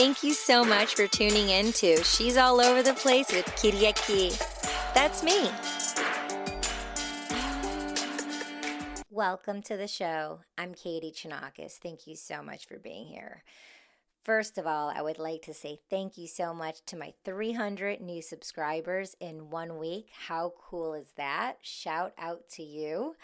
Thank you so much for tuning in to She's All Over the Place with Kiriaki. That's me. Welcome to the show. I'm Katie Chonacas. Thank you so much for being here. First of all, I would like to say thank you so much to my 300 new subscribers in one week. How cool is that? Shout out to you.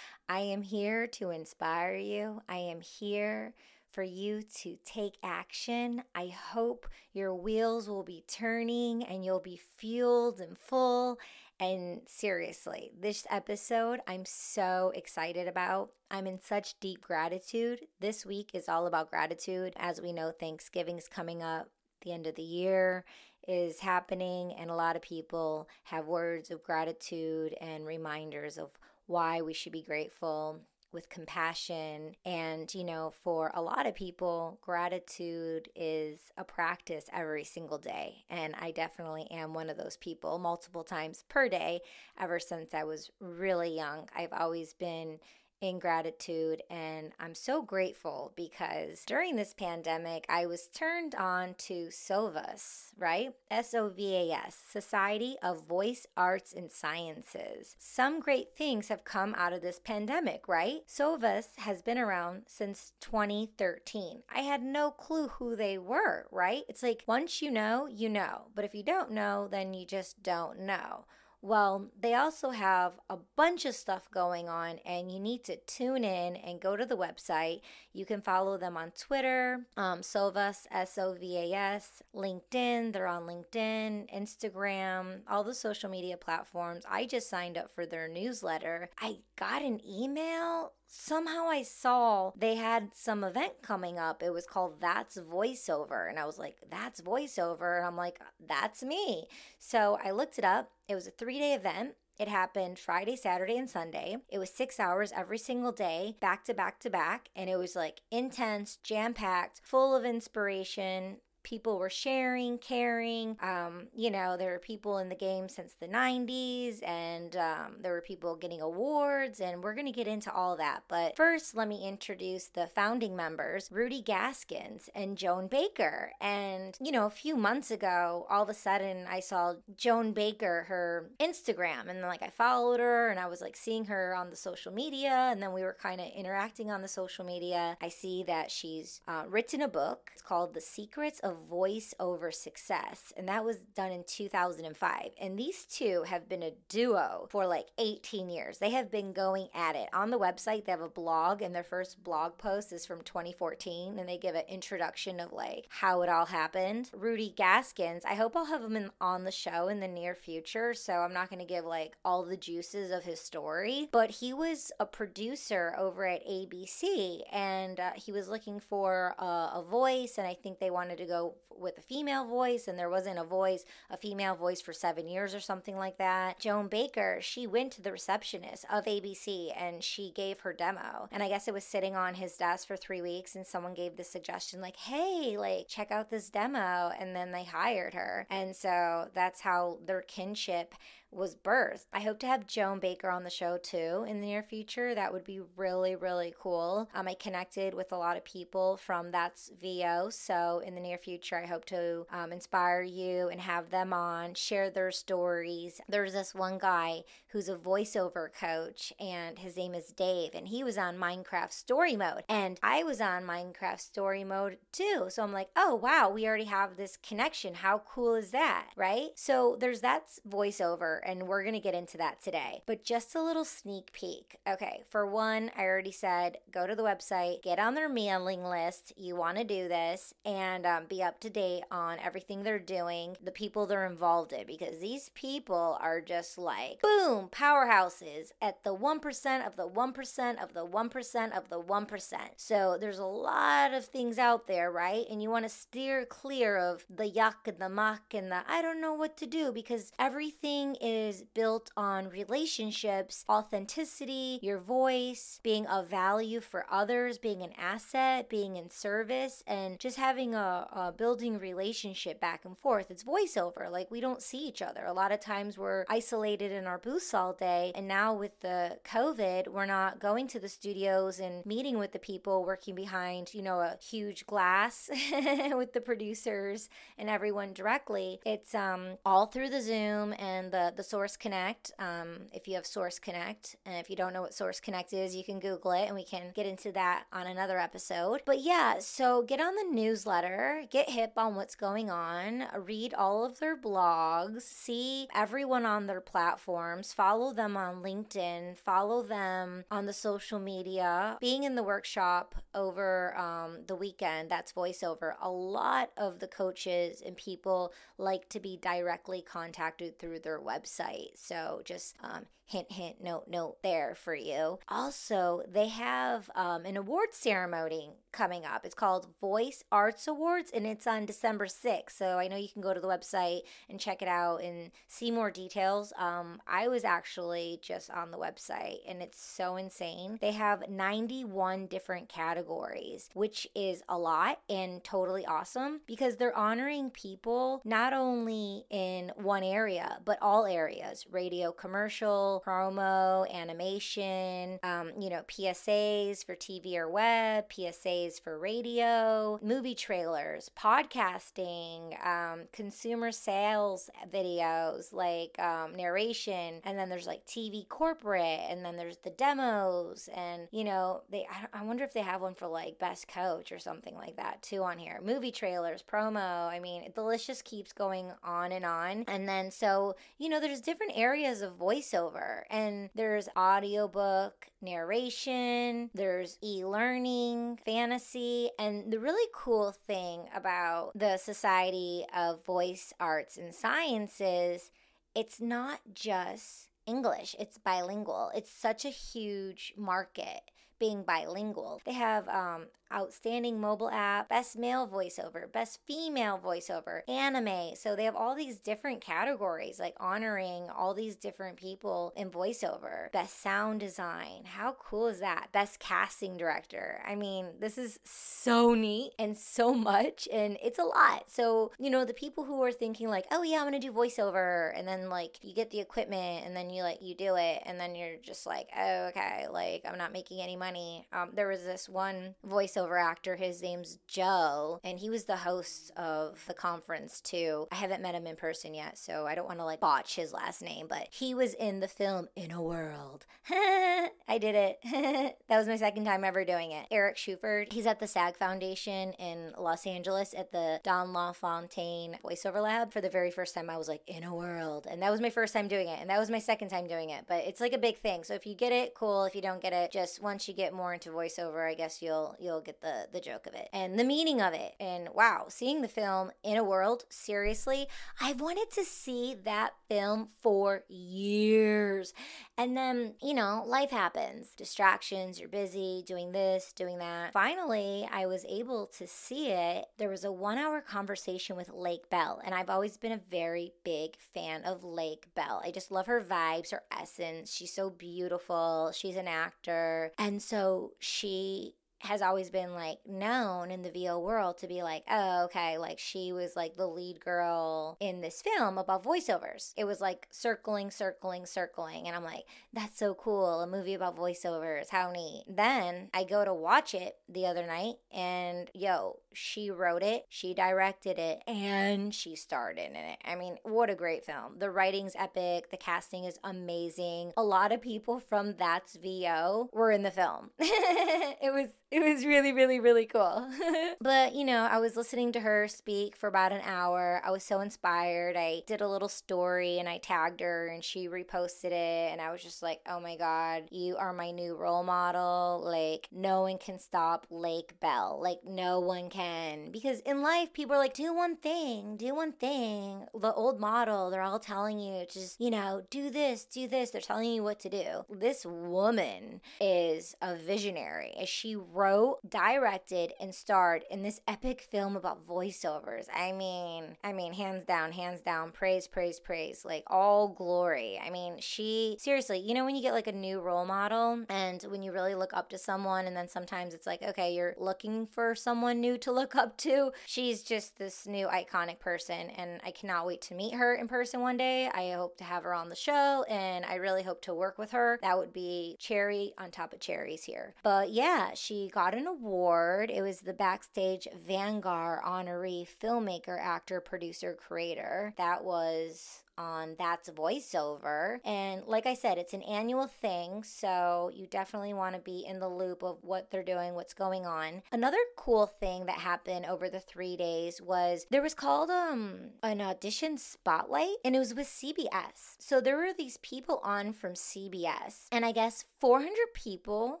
I am here to inspire you. I am here for you to take action. I hope your wheels will be turning and you'll be fueled and full. And seriously, this episode I'm so excited about. I'm in such deep gratitude. This week is all about gratitude. As we know, Thanksgiving's coming up, the end of the year is happening, and a lot of people have words of gratitude and reminders of why we should be grateful with compassion. And, you know, for a lot of people, gratitude is a practice every single day. And I definitely am one of those people multiple times per day ever since I was really young. I've always been in gratitude. And I'm so grateful because during this pandemic, I was turned on to SOVAS, right? S O V A S, Society of Voice Arts and Sciences. Some great things have come out of this pandemic, right? SOVAS has been around since 2013. I had no clue who they were, right? It's like once you know, you know. But if you don't know, then you just don't know. Well, they also have a bunch of stuff going on, and you need to tune in and go to the website. You can follow them on Twitter, um, Sovas, S O V A S, LinkedIn. They're on LinkedIn, Instagram, all the social media platforms. I just signed up for their newsletter. I got an email somehow I saw they had some event coming up. It was called That's Voiceover. And I was like, That's Voiceover. And I'm like, That's me. So I looked it up. It was a three day event. It happened Friday, Saturday, and Sunday. It was six hours every single day, back to back to back. And it was like intense, jam packed, full of inspiration, people were sharing, caring. Um, you know, there were people in the game since the 90s, and um, there were people getting awards, and we're going to get into all that. But first, let me introduce the founding members Rudy Gaskins and Joan Baker. And, you know, a few months ago, all of a sudden, I saw Joan Baker, her Instagram, and like I followed her, and I was like seeing her on the social media, and then we were kind of interacting on the social media. I see that she's uh, written a book. It's called The Secrets of Voice Over Success, and that was done in 2005. And these two have been a duo for like 18 years. They have been going at it. On the website, they have a blog, and their first blog post is from 2014, and they give an introduction of like how it all happened. Rudy Gaskins, I hope I'll have him in, on the show in the near future, so I'm not going to give like all the juices of his story, but he was a producer over at ABC, and uh, he was looking for a, a voice, and I think they wanted to go with a female voice and there wasn't a voice, a female voice for seven years or something like that. Joan Baker, she went to the receptionist of ABC and she gave her demo. And I guess it was sitting on his desk for three weeks and someone gave the suggestion, like, hey, like, check out this demo. And then they hired her. And so that's how their kinship was birthed. I hope to have Joan Baker on the show too in the near future. That would be really, really cool. Um, I connected with a lot of people from That's VO. So in the near future, I hope to um, inspire you and have them on, share their stories. There's this one guy who's a voiceover coach, and his name is Dave, and he was on Minecraft Story Mode. And I was on Minecraft Story Mode too. So I'm like, oh, wow, we already have this connection. How cool is that? Right? So there's that voiceover and we're going to get into that today. But just a little sneak peek. Okay, for one, I already said go to the website, get on their mailing list. You want to do this and um, be up to date on everything they're doing, the people they're involved in, because these people are just like, boom, powerhouses at the 1% of the 1% of the 1% of the 1%. So there's a lot of things out there, right? And you want to steer clear of the yuck and the muck and the I don't know what to do because everything is built on relationships, authenticity, your voice, being of value for others, being an asset, being in service, and just having a, a building relationship back and forth. It's voiceover. Like we don't see each other. A lot of times we're isolated in our all day. And now with the COVID, we're not going to the studios and meeting with the people working behind, you know, a huge glass with the producers and everyone directly. It's um, all through the Zoom and the, the Source Connect. Um, if you have Source Connect, and if you don't know what Source Connect is, you can Google it and we can get into that on another episode. But yeah, so get on the newsletter, get hip on what's going on, read all of their blogs, see everyone on their platforms, follow them on LinkedIn, follow them on the social media. Being in the workshop over um, the weekend, that's voiceover, a lot of the coaches and people like to be directly contacted through their website. So just um, hint, hint, note, note there for you. Also, they have um, an award ceremony coming up. It's called Voice Arts Awards and it's on December 6th. So I know you can go to the website and check it out and see more details. Um, I was actually just on the website and it's so insane. They have 91 different categories, which is a lot and totally awesome because they're honoring people not only in one area, but all areas radio, commercial, promo, animation, um, you know, PSAs for TV or web, PSAs for radio, movie trailers, podcasting, um, consumer sales videos like um, narration, and then there's like TV corporate, and then there's the demos, and you know, they I, I wonder if they have one for like best coach or something like that too on here. Movie trailers, promo. I mean, the list just keeps going on and on. And then so you know, there's different areas of voiceover and there's audiobook, narration, there's e learning, fantasy. And the really cool thing about the Society of Voice Arts and Sciences, it's not just English, it's bilingual. It's such a huge market being bilingual. They have um, outstanding mobile app, best male voiceover, best female voiceover, anime. So they have all these different categories, like honoring all these different people in voiceover. Best sound design. How cool is that? Best casting director. I mean, this is so neat and so much, and it's a lot. So, you know, the people who are thinking, like, oh, yeah, I'm gonna do voiceover, and then like you get the equipment, and then you like, you do it, and then you're just like, oh, okay, like I'm not making any money. Um, there was this one voiceover voiceover actor. His name's Joe, and he was the host of the conference too. I haven't met him in person yet, so I don't want to like botch his last name, but he was in the film In a World. I did it. that was my second time ever doing it. Eric Schuford, he's at the SAG Foundation in Los Angeles at the Don LaFontaine voiceover lab. For the very first time, I was like, In a World. And that was my first time doing it, and that was my second time doing it, but it's like a big thing. So if you get it, cool. If you don't get it, just once you get more into voiceover, I guess you'll you'll get the the joke of it and the meaning of it. And wow, seeing the film in a world, seriously, I've wanted to see that film for years. And then, you know, life happens. Distractions, you're busy doing this, doing that. Finally, I was able to see it. There was a 1-hour conversation with Lake Bell, and I've always been a very big fan of Lake Bell. I just love her vibes, her essence. She's so beautiful. She's an actor. And so she has always been like known in the VO world to be like, oh, okay, like she was like the lead girl in this film about voiceovers. It was like circling, circling, circling. And I'm like, that's so cool. A movie about voiceovers. How neat. Then I go to watch it the other night and yo, she wrote it, she directed it, and she starred in it. I mean, what a great film. The writing's epic, the casting is amazing. A lot of people from That's VO were in the film. it was it was really, really, really cool. but, you know, I was listening to her speak for about an hour. I was so inspired. I did a little story and I tagged her and she reposted it. And I was just like, oh my God, you are my new role model. Like, no one can stop Lake Bell. Like, no one can. Because in life, people are like, do one thing, do one thing. The old model, they're all telling you, just, you know, do this, do this. They're telling you what to do. This woman is a visionary. Is she wrote, directed, and starred in this epic film about voiceovers. I mean, I mean, hands down, hands down, praise, praise, praise. Like all glory. I mean, she seriously, you know, when you get like a new role model and when you really look up to someone, and then sometimes it's like, okay, you're looking for someone new to look up to. She's just this new iconic person, and I cannot wait to meet her in person one day. I hope to have her on the show, and I really hope to work with her. That would be cherry on top of cherries here. But yeah, she got an award. It was the Backstage Vanguard honoree filmmaker, actor, producer, creator. That was on That's Voiceover. And like I said, it's an annual thing, so you definitely want to be in the loop of what they're doing, what's going on. Another cool thing that happened over the three days was there was called um an audition spotlight, and it was with CBS. So there were these people on from CBS, and I guess 400 people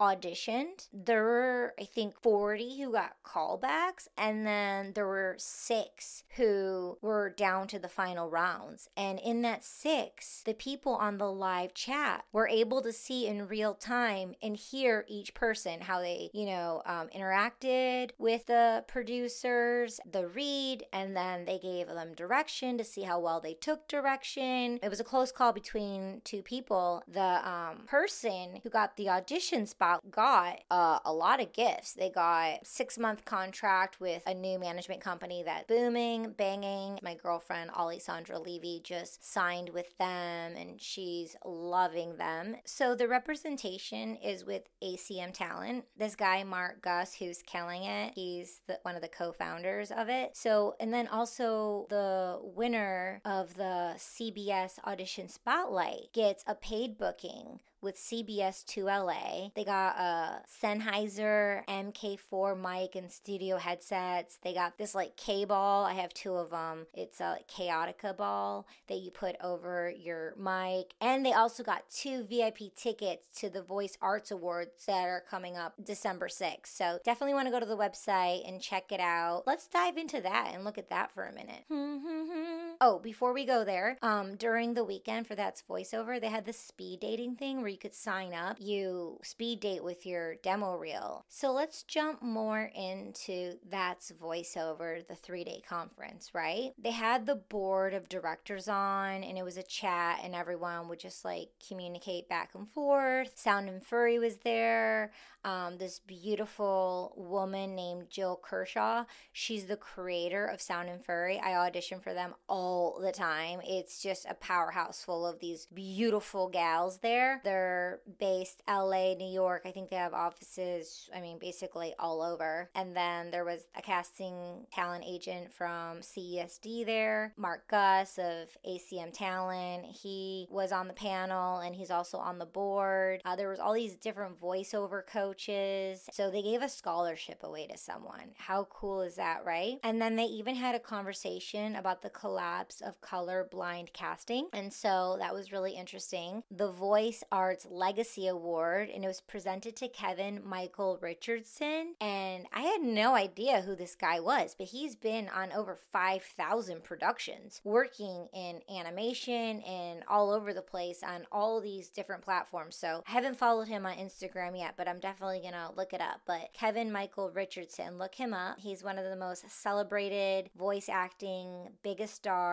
auditioned. There were, I think, 40 who got callbacks, and then there were six who were down to the final rounds. And in that six, the people on the live chat were able to see in real time and hear each person how they, you know, um, interacted with the producers, the read, and then they gave them direction to see how well they took direction. It was a close call between two people. The um, person who got the audition spot got uh, a lot of gifts. They got six month contract with a new management company that booming, banging. My girlfriend Alessandra Levy just signed with them and she's loving them. So the representation is with ACM Talent. This guy, Mark Gus, who's killing it, he's the, one of the co founders of it. So, and then also the winner of the CBS Audition Spotlight gets a paid booking with CBS 2LA. They got a Sennheiser MK4 mic and studio headsets. They got this like K ball. I have two of them. It's a Kaotica ball that you put over your mic. And they also got two VIP tickets to the Voice Arts Awards that are coming up December 6th. So definitely want to go to the website and check it out. Let's dive into that and look at that for a minute. Hmm, hmm, hmm. Oh, before we go there, um, during the weekend for That's Voiceover, they had the speed dating thing where you could sign up, you speed date with your demo reel. So let's jump more into That's Voiceover, the three day conference, right? They had the board of directors on, and it was a chat, and everyone would just like communicate back and forth. Sound and Fury was there. Um, this beautiful woman named Jill Kershaw. She's the creator of Sound and Fury. I auditioned for them all the time. It's just a powerhouse full of these beautiful gals there. They're based LA, New York. I think they have offices, I mean, basically all over. And then there was a casting talent agent from CESD there, Mark Gus of ACM Talent. He was on the panel and he's also on the board. Uh, there was all these different voiceover coaches. So they gave a scholarship away to someone. How cool is that, right? And then they even had a conversation about the collapse of color blind casting. And so that was really interesting. The Voice Arts Legacy Award, and it was presented to Kevin Michael Richardson. And I had no idea who this guy was, but he's been on over 5,000 productions, working in animation and all over the place on all these different platforms. So I haven't followed him on Instagram yet, but I'm definitely definitely gonna look it up. But Kevin Michael Richardson, look him up. He's one of the most celebrated voice acting biggest stars.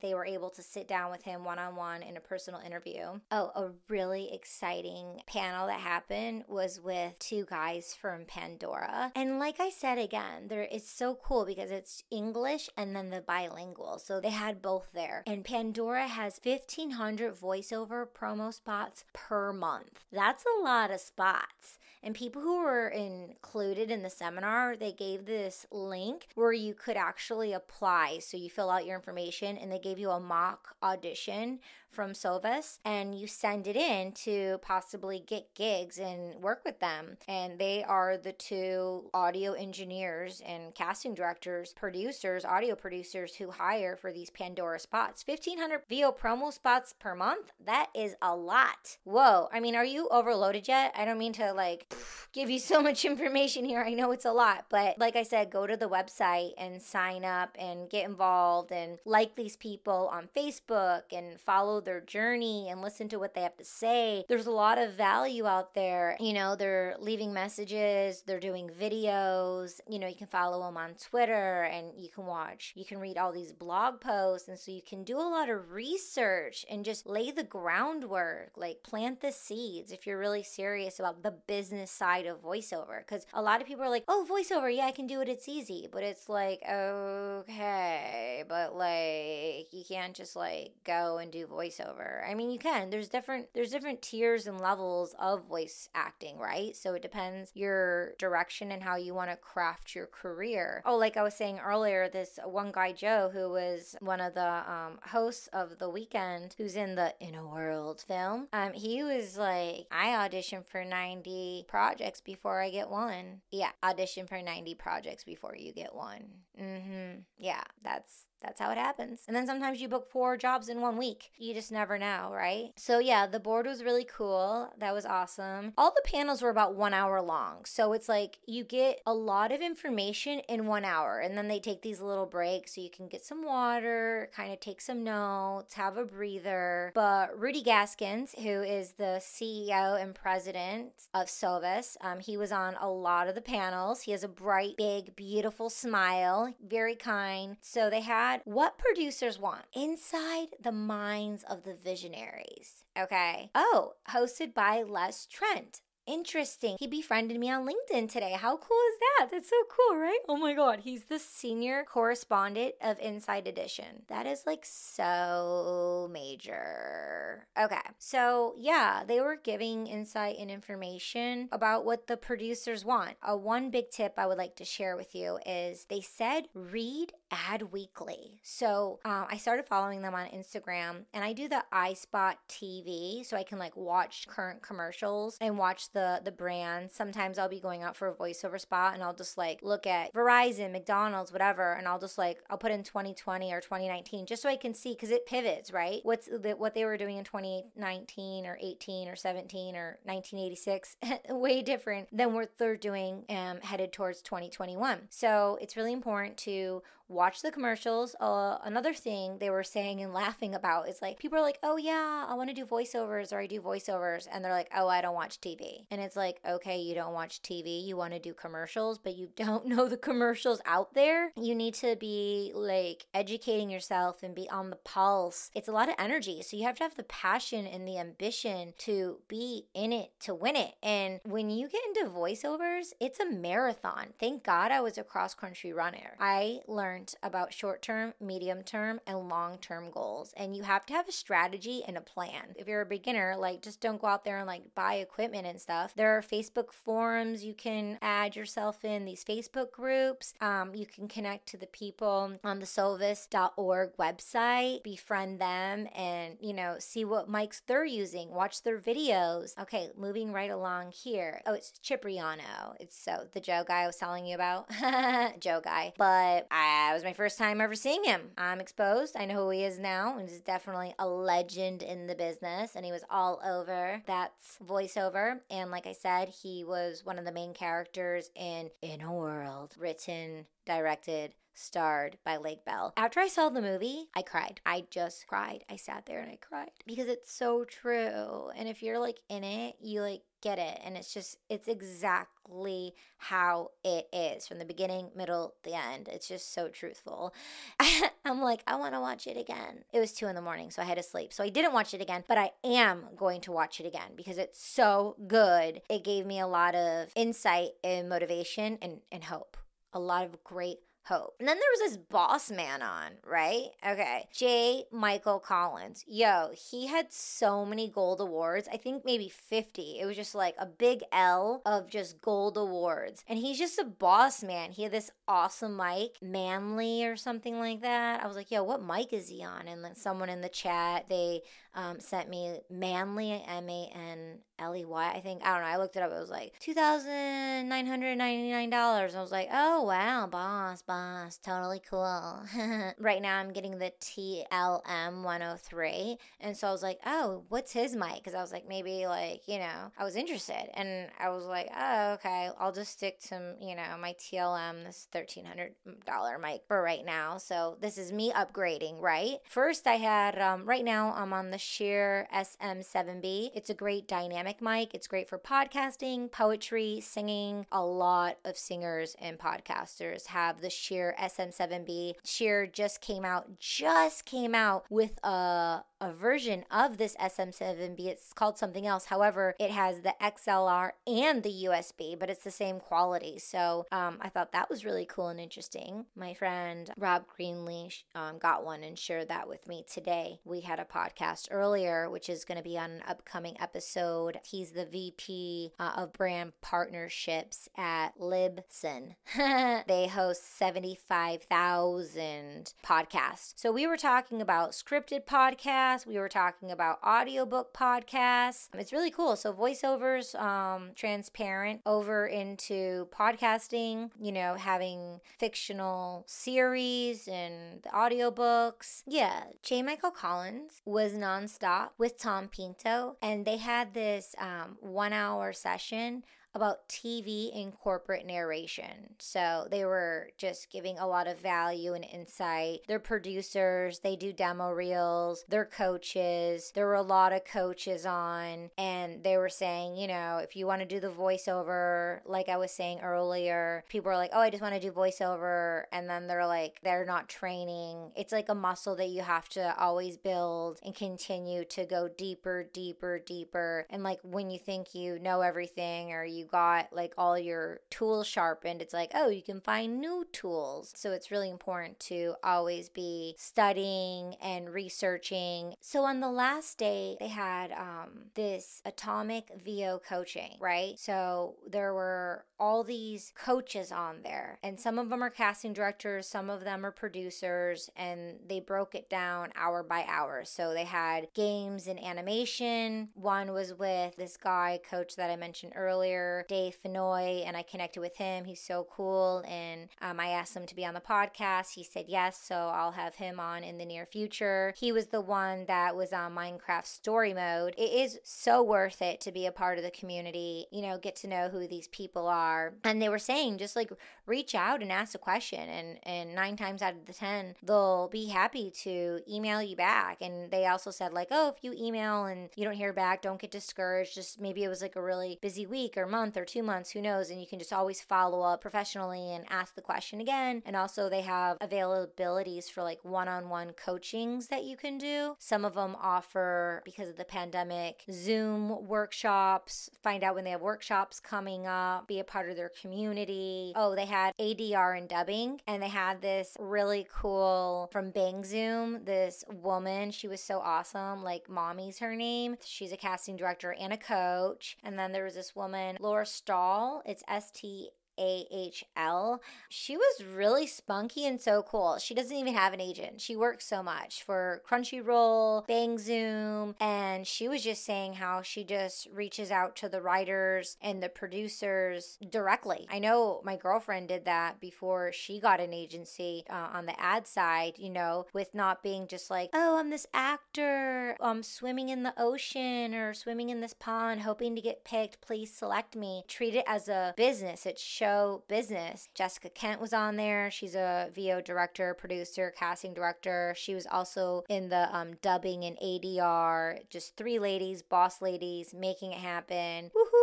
They were able to sit down with him one on one in a personal interview. Oh, a really exciting panel that happened was with two guys from Pandora. And like I said again, there it's so cool because it's English and then the bilingual. So they had both there. And Pandora has 1500 voiceover promo spots per month. That's a lot of spots. And people who were included in the seminar, they gave this link where you could actually apply. So you fill out your information and they gave you a mock audition from Sovas and you send it in to possibly get gigs and work with them. And they are the two audio engineers and casting directors, producers, audio producers who hire for these Pandora spots. 1500 VO promo spots per month? That is a lot. Whoa. I mean, are you overloaded yet? I don't mean to like give you so much information here. I know it's a lot, but like I said, go to the website and sign up and get involved and like these people on Facebook and follow their journey and listen to what they have to say. There's a lot of value out there. You know, they're leaving messages, they're doing videos. You know, you can follow them on Twitter and you can watch, you can read all these blog posts. And so you can do a lot of research and just lay the groundwork, like plant the seeds if you're really serious about the business side of voiceover. Because a lot of people are like, oh, voiceover, yeah, I can do it, it's easy. But it's like, okay, but like, you can't just like go and do voiceover. I mean, you can. There's different, there's different tiers and levels of voice acting, right? So it depends your direction and how you want to craft your career. Oh, like I was saying earlier, this one guy, Joe, who was one of the um, hosts of The Weekend, who's in the In a World film, um, he was like, I auditioned for 90 projects before I get one. Yeah, audition for 90 projects before you get one. Mm-hmm. Yeah, that's that's how it happens. And then sometimes you book four jobs in one week. You just never know, right? So, yeah, the board was really cool. That was awesome. All the panels were about one hour long. So, it's like you get a lot of information in one hour. And then they take these little breaks so you can get some water, kind of take some notes, have a breather. But Rudy Gaskins, who is the CEO and president of Sovas, um, he was on a lot of the panels. He has a bright, big, beautiful smile, very kind. So, they had what producers want inside the minds of the visionaries. Okay. Oh, hosted by Les Trent. Interesting. He befriended me on LinkedIn today. How cool is that? That's so cool, right? Oh my God. He's the senior correspondent of Inside Edition. That is like so major. Okay. So, yeah, they were giving insight and information about what the producers want. A one big tip I would like to share with you is they said read Ad Weekly. So, uh, I started following them on Instagram and I do the iSpot TV so I can like watch current commercials and watch the the the brand. Sometimes I'll be going out for a voiceover spot and I'll just like look at Verizon, McDonald's, whatever, and I'll just like I'll put in 2020 or 2019 just so I can see because it pivots, right? What's the, what they were doing in 2019 or 18 or 17 or 1986, way different than what they're doing um, headed towards 2021. So it's really important to watch the commercials. Uh, another thing they were saying and laughing about is like people are like, oh yeah, I want to do voiceovers or I do voiceovers, and they're like, oh, I don't watch TV. And it's like, okay, you don't watch TV, you want to do commercials, but you don't know the commercials out there. You need to be like educating yourself and be on the pulse. It's a lot of energy, so you have to have the passion and the ambition to be in it to win it. And when you get into voiceovers, it's a marathon. Thank God I was a cross country runner. I learned learned about short term, medium term, and long term goals. And you have to have a strategy and a plan. If you're a beginner, like just don't go out there and like buy equipment and stuff. There are Facebook forums you can add yourself in, these Facebook groups. Um, you can connect to the people on the sovas.org website, befriend them, and you know, see what mics they're using, watch their videos. Okay, moving right along here. Oh, it's Cipriano. It's so the Joe guy I was telling you about. Joe guy. But I that was my first time ever seeing him. I'm exposed. I know who he is now, he's definitely a legend in the business. And he was all over. That's voiceover. And like I said, he was one of the main characters in In a World, written, directed, starred by Lake Bell. After I saw the movie, I cried. I just cried. I sat there and I cried because it's so true. And if you're like in it, you like get it. And it's just, it's exactly how it is from the beginning, middle, the end. It's just so truthful. I'm like, I want to watch it again. It was two in the morning, so I had to sleep. So I didn't watch it again, but I am going to watch it again because it's so good. It gave me a lot of insight and motivation and, and hope. A lot of great hope. And then there was this boss man on, right? Okay. J. Michael Collins. Yo, he had so many gold awards. I think maybe 50. It was just like a big L of just gold awards. And he's just a boss man. He had this awesome mic, Manley or something like that. I was like, yo, what mic is he on? And then someone in the chat, they um, sent me Manley, M A N L E Y, I think. I don't know. I looked it up. It was like $2,999. I was like, oh, wow, boss, boss. Totally cool. right now I'm getting the TLM 103. And so I was like, oh, what's his mic? Because I was like, maybe like, you know, I was interested. And I was like, oh, okay, I'll just stick to, you know, my TLM, this $1,300 mic for right now. So this is me upgrading, right? First, I had, um, right now I'm on the Shure SM7B. It's a great dynamic mic. It's great for podcasting, poetry, singing. A lot of singers and podcasters have the Shure SM7B. Shure just came out, just came out with a a version of this SM7B. It's called something else. However, it has the XLR and the USB, but it's the same quality. So um, I thought that was really cool and interesting. My friend Rob Greenlee um, got one and shared that with me today. We had a podcast earlier, which is going to be on an upcoming episode He's the VP uh, of brand partnerships at Libsyn. they host 75,000 podcasts. So we were talking about scripted podcasts, we were talking about audiobook podcasts. It's really cool. So voiceovers, um, transparent over into podcasting, you know, having fictional series and the audiobooks. Yeah, J. Michael Collins was nonstop with Tom Pinto, and they had this um, one hour session about TV and corporate narration. So they were just giving a lot of value and insight. They're producers, they do demo reels, they're coaches. There were a lot of coaches on, and they were saying, you know, if you want to do the voiceover, like I was saying earlier, people are like, oh, I just want to do voiceover. And then they're like, they're not training. It's like a muscle that you have to always build and continue to go deeper, deeper, deeper. And like when you think you know everything or you got like all your tools sharpened, it's like, oh, you can find new tools. So it's really important to always be studying and researching. So on the last day, they had um, this atomic VO coaching, right? So there were all these coaches on there, and some of them are casting directors, some of them are producers, and they broke it down hour by hour. So they had games and animation. One was with this guy coach that I mentioned earlier, Dave Fenoy, and I connected with him. He's so cool, and um, I asked him to be on the podcast. He said yes, so I'll have him on in the near future. He was the one that was on Minecraft Story Mode. It is so worth it to be a part of the community. You know, get to know who these people are. And they were saying just like reach out and ask a question and and 9 times out of the 10 they'll be happy to email you back. And they also said like, "Oh, if you email and you don't hear back, don't get discouraged. Just maybe it was like a really busy week or month or 2 months, who knows, and you can just always follow up professionally and ask the question again. And also they have availabilities for like one-on-one coachings that you can do. Some of them offer because of the pandemic Zoom workshops, find out when they have workshops coming up, be a part of their community. Oh, they had ADR and dubbing, and they had this really cool from Bang Zoom, this woman. She was so awesome. Like, Mommy's her name. She's a casting director and a coach. And then there was this woman, Laura Stahl. It's S T AHL. She was really spunky and so cool. She doesn't even have an agent. She works so much for Crunchyroll, Bang Zoom, and she was just saying how she just reaches out to the writers and the producers directly. I know my girlfriend did that before she got an agency uh, on the ad side, you know, with not being just like, oh, I'm this actor, I'm swimming in the ocean or swimming in this pond hoping to get picked. Please select me. Treat it as a business. It shows show business. Jessica Kent was on there. She's a VO director, producer, casting director. She was also in the um, dubbing and ADR. Just three ladies, boss ladies, making it happen. Woohoo!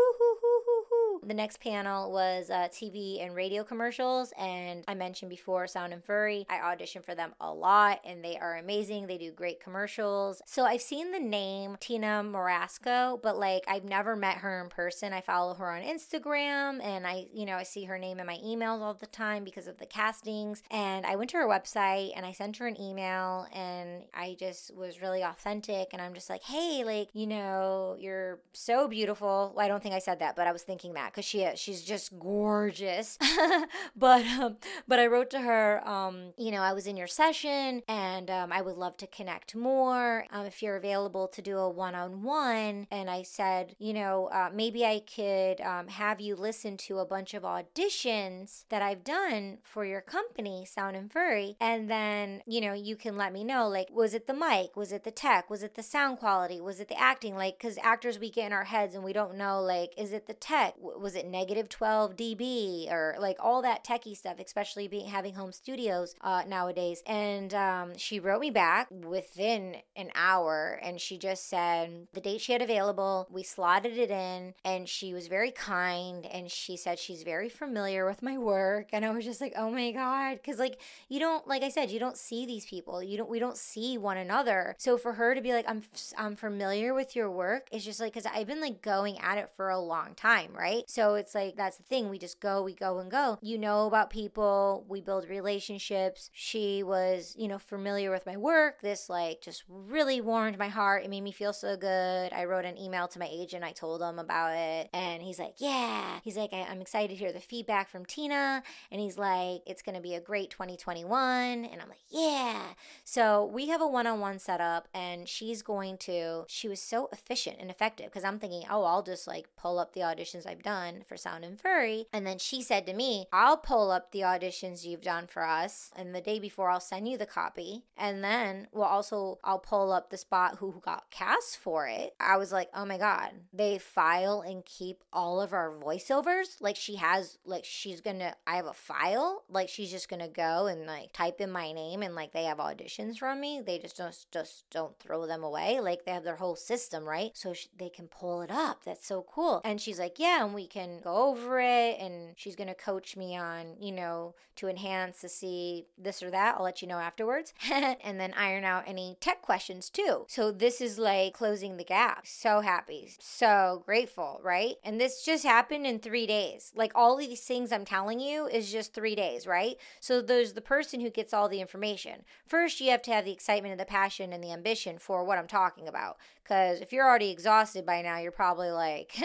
The next panel was uh, TV and radio commercials, and I mentioned before Sound and Fury. I auditioned for them a lot, and they are amazing. They do great commercials. So I've seen the name Tina Morasco, but like I've never met her in person. I follow her on Instagram, and I, you know, I see her name in my emails all the time because of the castings. And I went to her website and I sent her an email, and I just was really authentic. And I'm just like, hey, like, you know, you're so beautiful. Well, I don't think I said that, but I was thinking that because she. She's just gorgeous. but um, but I wrote to her, um, you know, I was in your session and um, I would love to connect more um, if you're available to do a one on one. And I said, you know, uh, maybe I could um, have you listen to a bunch of auditions that I've done for your company, Sound and Fury, and then you know you can let me know like was it the mic, was it the tech, was it the sound quality, was it the acting, like because actors we get in our heads and we don't know like is it the tech, was it negative 12 dB or like all that techie stuff, especially being having home studios uh, nowadays. And um, she wrote me back within an hour and she just said the date she had available, we slotted it in, and she was very kind and she said she's very familiar with my work. And I was just like, oh my God. Cause like you don't, like I said, you don't see these people. You don't, we don't see one another. So for her to be like, I'm, I'm familiar with your work, it's just like, cause I've been like going at it for a long time, right? So it's like, that's the thing. We just go, we go and go. You know about people, we build relationships. She was, you know, familiar with my work. This like just really warmed my heart. It made me feel so good. I wrote an email to my agent. I told him about it. And he's like, yeah. He's like, I'm excited to hear the feedback from Tina. And he's like, it's going to be a great 2021. And I'm like, yeah. So we have a one on one setup and she's going to, she was so efficient and effective because I'm thinking, oh, I'll just like pull up the auditions I've done for Sound and Fury. And then she said to me, I'll pull up the auditions you've done for us. And the day before, I'll send you the copy. And then, well, also, I'll pull up the spot who got cast for it. I was like, oh my God, they file and keep all of our voiceovers. Like she has, like she's gonna, I have a file. Like she's just gonna go and like type in my name and like they have auditions from me. They just don't, just don't throw them away. Like they have their whole system, right? So sh- they can pull it up. That's so cool. And she's like, yeah, and we can go over it. And she's gonna coach me on, you know, to enhance to see this or that. I'll let you know afterwards. and then iron out any tech questions too. So this is like closing the gap. So happy, so grateful, right? And this just happened in three days. Like all these things I'm telling you is just three days, right? So there's the person who gets all the information. First, you have to have the excitement and the passion and the ambition for what I'm talking about. Because if you're already exhausted by now, you're probably like,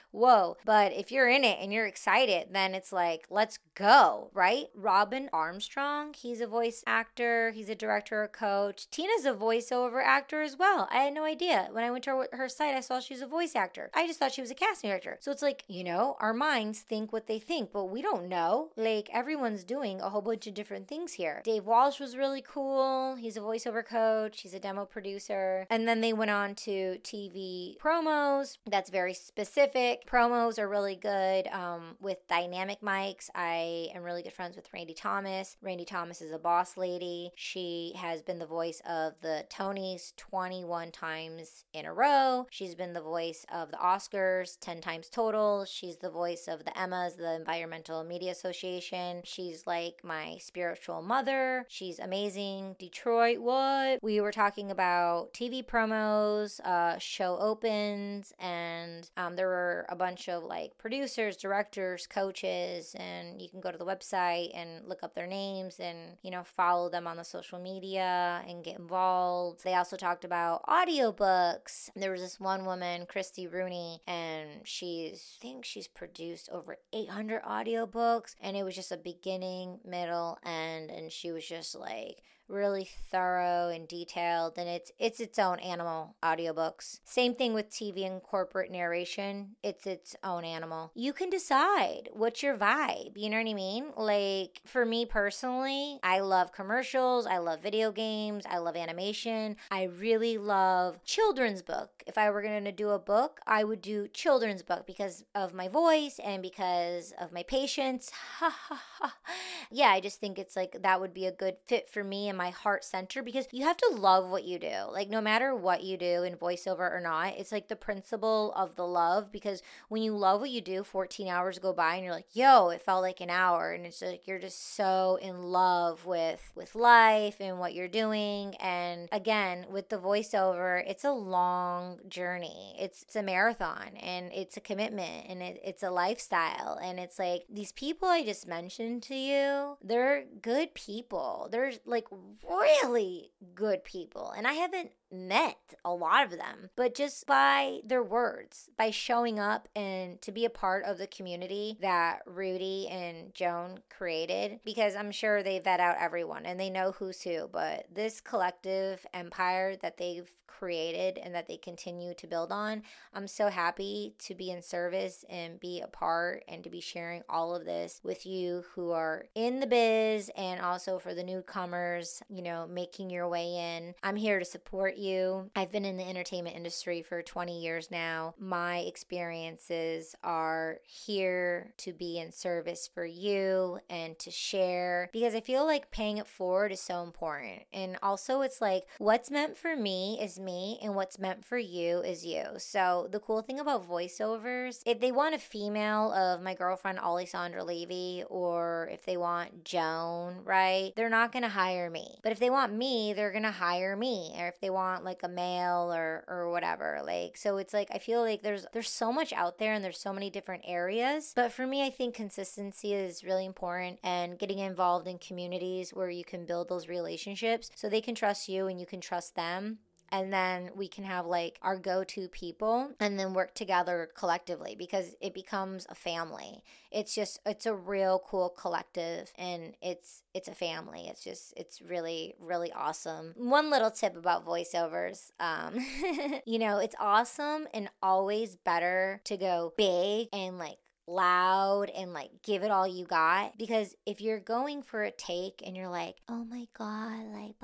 whoa. But if you're in it and you're excited, then it's like, let's go, right? Robin Armstrong, he's a voice actor, he's a director, a coach. Tina's a voiceover actor as well. I had no idea. When I went to her, her site, I saw she was a voice actor. I just thought she was a casting director. So it's like, you know, our minds think what they think, but we don't know. Like, everyone's doing a whole bunch of different things here. Dave Walsh was really cool. He's a voiceover coach, he's a demo producer. And then they went on to TV promos. That's very specific. Promos are really good um, with dynamic mics. I am really good friends with Randy Thomas. Randy Thomas is a boss lady. She has been the voice of the Tonys 21 times in a row. She's been the voice of the Oscars 10 times total. She's the voice of the Emmas, the Environmental Media Association. She's like my spiritual mother. She's amazing. Detroit, what? We were talking about TV promos uh, show opens, and um, there were a bunch of like producers, directors, coaches, and you can go to the website and look up their names and you know follow them on the social media and get involved. They also talked about audiobooks. There was this one woman, Christy Rooney, and she's I think she's produced over 800 audiobooks, and it was just a beginning, middle, end, and she was just like really thorough and detailed and it's it's its own animal audiobooks. Same thing with TV and corporate narration. It's its own animal. You can decide what's your vibe, you know what I mean? Like for me personally, I love commercials, I love video games, I love animation. I really love children's book. If I were going to do a book, I would do children's book because of my voice and because of my patience. yeah, I just think it's like that would be a good fit for me and my heart center because you have to love what you do. Like, no matter what you do in voiceover or not, it's like the principle of the love because when you love what you do, 14 hours go by and you're like, yo, it felt like an hour. And it's like you're just so in love with with life and what you're doing. And again, with the voiceover, it's a long journey. It's, it's a marathon and it's a commitment and it, it's a lifestyle. And it's like these people I just mentioned to you, they're good people. They're like really good people. And I haven't met a lot of them, but just by their words, by showing up and to be a part of the community that Rudy and Joan created, because I'm sure they vet out everyone and they know who's who, but this collective empire that they've created and that they continue to build on, I'm so happy to be in service and be a part and to be sharing all of this with you who are in the biz and also for the newcomers, you know, making your way in. I'm here to support you. I've been in the entertainment industry for 20 years now. My experiences are here to be in service for you and to share because I feel like paying it forward is so important. And also, it's like what's meant for me is me, and what's meant for you is you. So, the cool thing about voiceovers, if they want a female of my girlfriend Alessandra Levy, or if they want Joan, right, they're not gonna hire me. But if they want me, they're gonna hire me. Or if they want like a male or or whatever. Like so it's like I feel like there's there's so much out there and there's so many different areas. But for me I think consistency is really important and getting involved in communities where you can build those relationships so they can trust you and you can trust them and then we can have like our go-to people and then work together collectively because it becomes a family. It's just it's a real cool collective and it's it's a family. It's just it's really really awesome. One little tip about voiceovers um you know it's awesome and always better to go big and like loud and like give it all you got because if you're going for a take and you're like oh my god like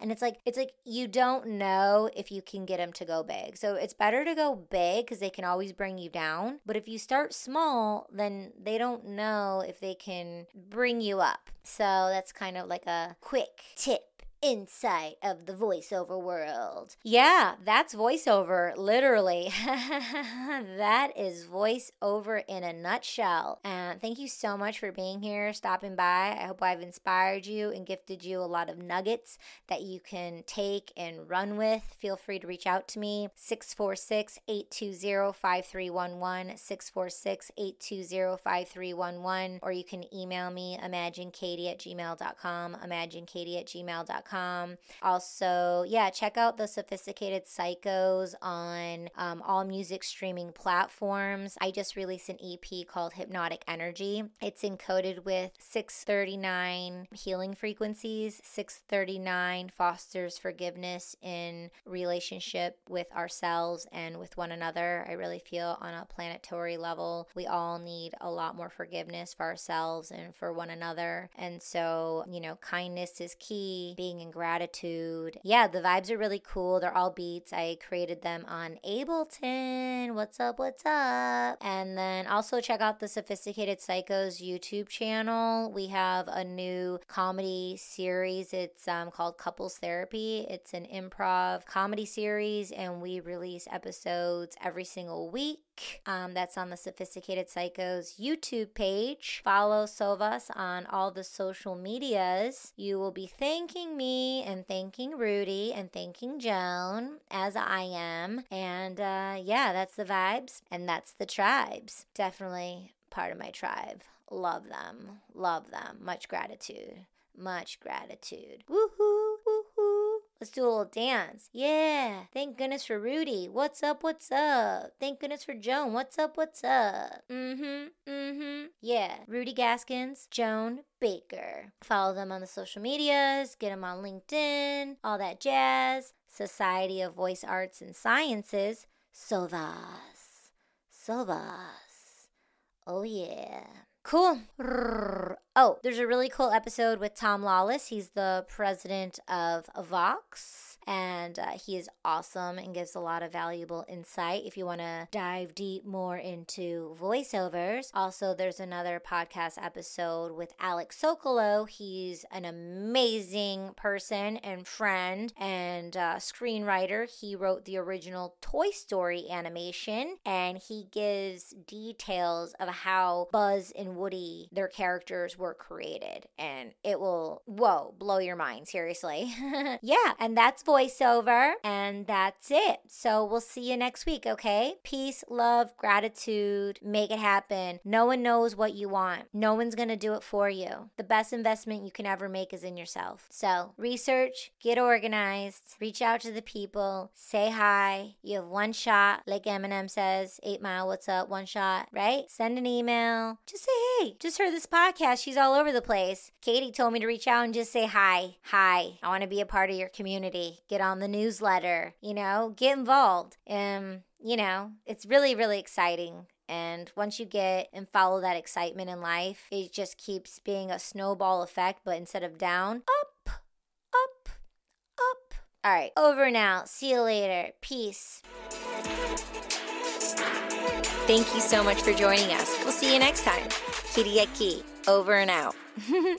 and it's like it's like you don't know if you can get them to go big. So it's better to go big because they can always bring you down but if you start small then they don't know if they can bring you up. So that's kind of like a quick tip insight of the voiceover world. Yeah, that's voiceover, literally. that is voiceover in a nutshell. And thank you so much for being here, stopping by. I hope I've inspired you and gifted you a lot of nuggets that you can take and run with. Feel free to reach out to me 646 820 5311, 646 820 5311, or you can email me imaginekatie at gmail.com, imaginekatie at gmail.com also, yeah, check out the Sophisticated Psychos on um, all music streaming platforms. I just released an EP called Hypnotic Energy. It's encoded with 639 healing frequencies. 639 fosters forgiveness in relationship with ourselves and with one another. I really feel on a planetary level, we all need a lot more forgiveness for ourselves and for one another. And so, you know, kindness is key, being and gratitude. Yeah, the vibes are really cool. They're all beats. I created them on Ableton. What's up? What's up? And then also check out the Sophisticated Psychos YouTube channel. We have a new comedy series. It's um, called Couples Therapy. It's an improv comedy series, and we release episodes every single week. Um, that's on the Sophisticated Psychos YouTube page. Follow Sovas on all the social medias. You will be thanking me and thanking Rudy and thanking Joan as I am. And uh, yeah, that's the vibes and that's the tribes. Definitely part of my tribe. Love them. Love them. Much gratitude. Much gratitude. Woohoo! Let's do a little dance. Yeah. Thank goodness for Rudy. What's up? What's up? Thank goodness for Joan. What's up? What's up? Mm hmm. Mm hmm. Yeah. Rudy Gaskins, Joan Baker. Follow them on the social medias, get them on LinkedIn, all that jazz. Society of Voice Arts and Sciences, SOVAS. SOVAS. Oh, yeah. Cool. Oh, there's a really cool episode with Tom Lawless. He's the president of Vox and uh, he is awesome and gives a lot of valuable insight if you want to dive deep more into voiceovers. Also, there's another podcast episode with Alex Sokolow. He's an amazing person and friend and uh, screenwriter. He wrote the original Toy Story animation and he gives details of how Buzz and Woody, their characters, were created. And it will, whoa, blow your mind, seriously. yeah, and that's voiceover, and that's it. So we'll see you next week, okay? Peace, love, gratitude, make it happen. No one knows what you want, no one's gonna do it for you. The best investment you can ever make is in yourself. So research, get organized, reach out to the people, say hi. You have one shot, like Eminem says, eight mile, what's up, one shot, right? Send an email. Just say, hey, just heard this podcast. She's all over the place. Katie told me to reach out and just say hi. Hi. I want to be a part of your community. Get on the newsletter, you know, get involved. Um, you know, it's really, really exciting. And once you get and follow that excitement in life, it just keeps being a snowball effect, but instead of down, up, up, up. All right, over now. See you later. Peace. Thank you so much for joining us. We'll see you next time. At over and out.